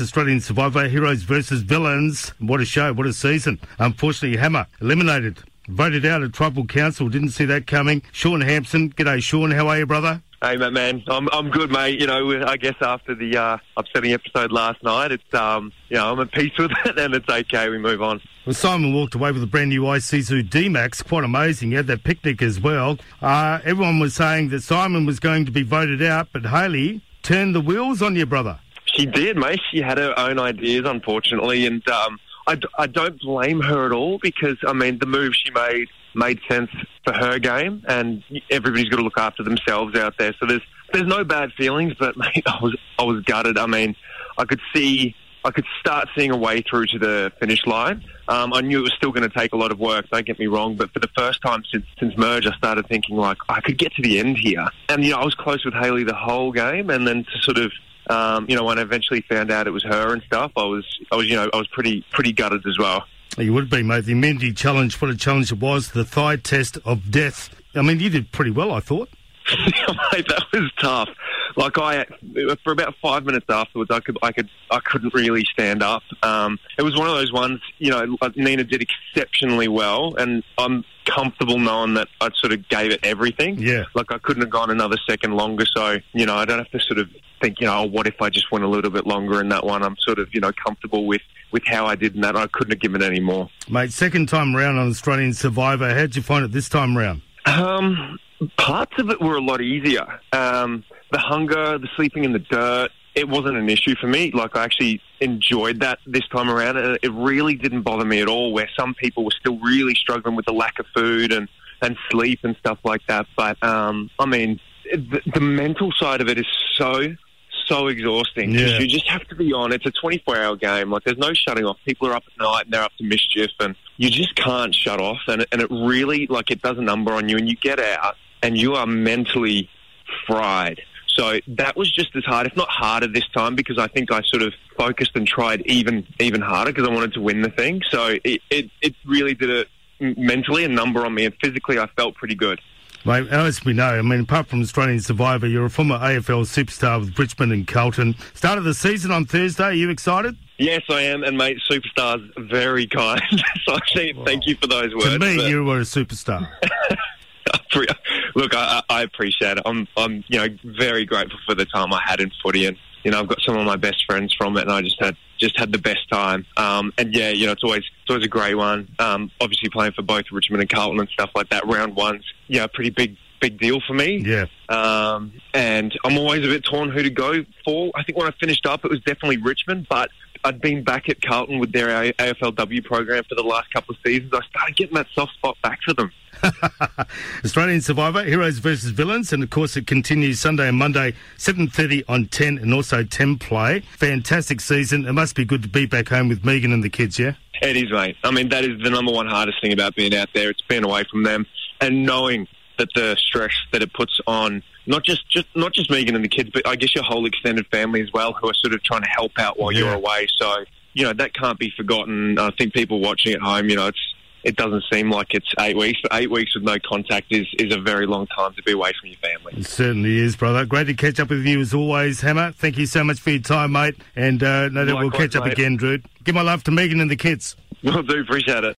Australian Survivor Heroes versus Villains. What a show, what a season. Unfortunately, Hammer eliminated, voted out at Tribal Council. Didn't see that coming. Shaun Hampson. G'day, Shaun. How are you, brother? Hey, man, man. I'm I'm good, mate. You know, I guess after the uh, upsetting episode last night, it's um, you know, I'm at peace with it, and it's okay. We move on. Well, Simon walked away with a brand new Isuzu D-Max. Quite amazing. He had that picnic as well. Uh, everyone was saying that Simon was going to be voted out, but Hayley turned the wheels on your brother. She did, mate. She had her own ideas, unfortunately, and um, I, I don't blame her at all because I mean the move she made made sense for her game, and everybody's got to look after themselves out there. So there's there's no bad feelings, but mate, I was I was gutted. I mean, I could see I could start seeing a way through to the finish line. Um, I knew it was still going to take a lot of work. Don't get me wrong, but for the first time since since merge, I started thinking like I could get to the end here. And you know, I was close with Hayley the whole game, and then to sort of um, you know, when I eventually found out it was her and stuff, I was I was you know I was pretty pretty gutted as well. You would be, mate. The immunity challenge, what a challenge it was. The thigh test of death. I mean, you did pretty well, I thought. mate, that was tough. Like I, for about five minutes afterwards, I could, I could, I couldn't really stand up. Um, it was one of those ones, you know. Nina did exceptionally well, and I'm comfortable knowing that I sort of gave it everything. Yeah. Like I couldn't have gone another second longer, so you know, I don't have to sort of think, you know, oh, what if I just went a little bit longer in that one? I'm sort of, you know, comfortable with with how I did in that. I couldn't have given any more. Mate, second time round on Australian Survivor. How'd you find it this time round? Um, parts of it were a lot easier. Um, the hunger, the sleeping in the dirt, it wasn't an issue for me. Like I actually enjoyed that this time around. It really didn't bother me at all. Where some people were still really struggling with the lack of food and and sleep and stuff like that. But um, I mean, the, the mental side of it is so so exhausting. Yeah. You just have to be on. It's a 24 hour game. Like there's no shutting off. People are up at night and they're up to mischief, and you just can't shut off. And it, and it really like it does a number on you. And you get out and you are mentally fried. So that was just as hard, if not harder, this time because I think I sort of focused and tried even even harder because I wanted to win the thing. So it, it, it really did a mentally a number on me, and physically I felt pretty good. Mate, as we know, I mean, apart from Australian Survivor, you're a former AFL superstar with Richmond and Carlton. Started the season on Thursday. Are you excited? Yes, I am, and mate, superstars very kind. so I see thank you for those words. To me, but... you were a superstar. Look, I, I appreciate it. I'm, I'm, you know, very grateful for the time I had in footy, and you know, I've got some of my best friends from it, and I just had just had the best time. Um, and yeah, you know, it's always it's always a great one. Um, obviously, playing for both Richmond and Carlton and stuff like that. Round one's yeah, pretty big big deal for me. Yeah. Um, and I'm always a bit torn who to go for. I think when I finished up, it was definitely Richmond, but I'd been back at Carlton with their AFLW program for the last couple of seasons. I started getting that soft spot back for them. Australian Survivor, Heroes versus Villains, and of course it continues Sunday and Monday, 7.30 on 10 and also 10 play. Fantastic season. It must be good to be back home with Megan and the kids, yeah? It is, mate. I mean, that is the number one hardest thing about being out there. It's being away from them and knowing that the stress that it puts on not just, just not just Megan and the kids, but I guess your whole extended family as well, who are sort of trying to help out while yeah. you're away. So you know that can't be forgotten. I think people watching at home, you know, it's it doesn't seem like it's eight weeks, but eight weeks with no contact is, is a very long time to be away from your family. It certainly is, brother. Great to catch up with you as always, Hammer. Thank you so much for your time, mate. And uh, no doubt we'll catch up mate. again, Drew. Give my love to Megan and the kids. Will do. Appreciate it.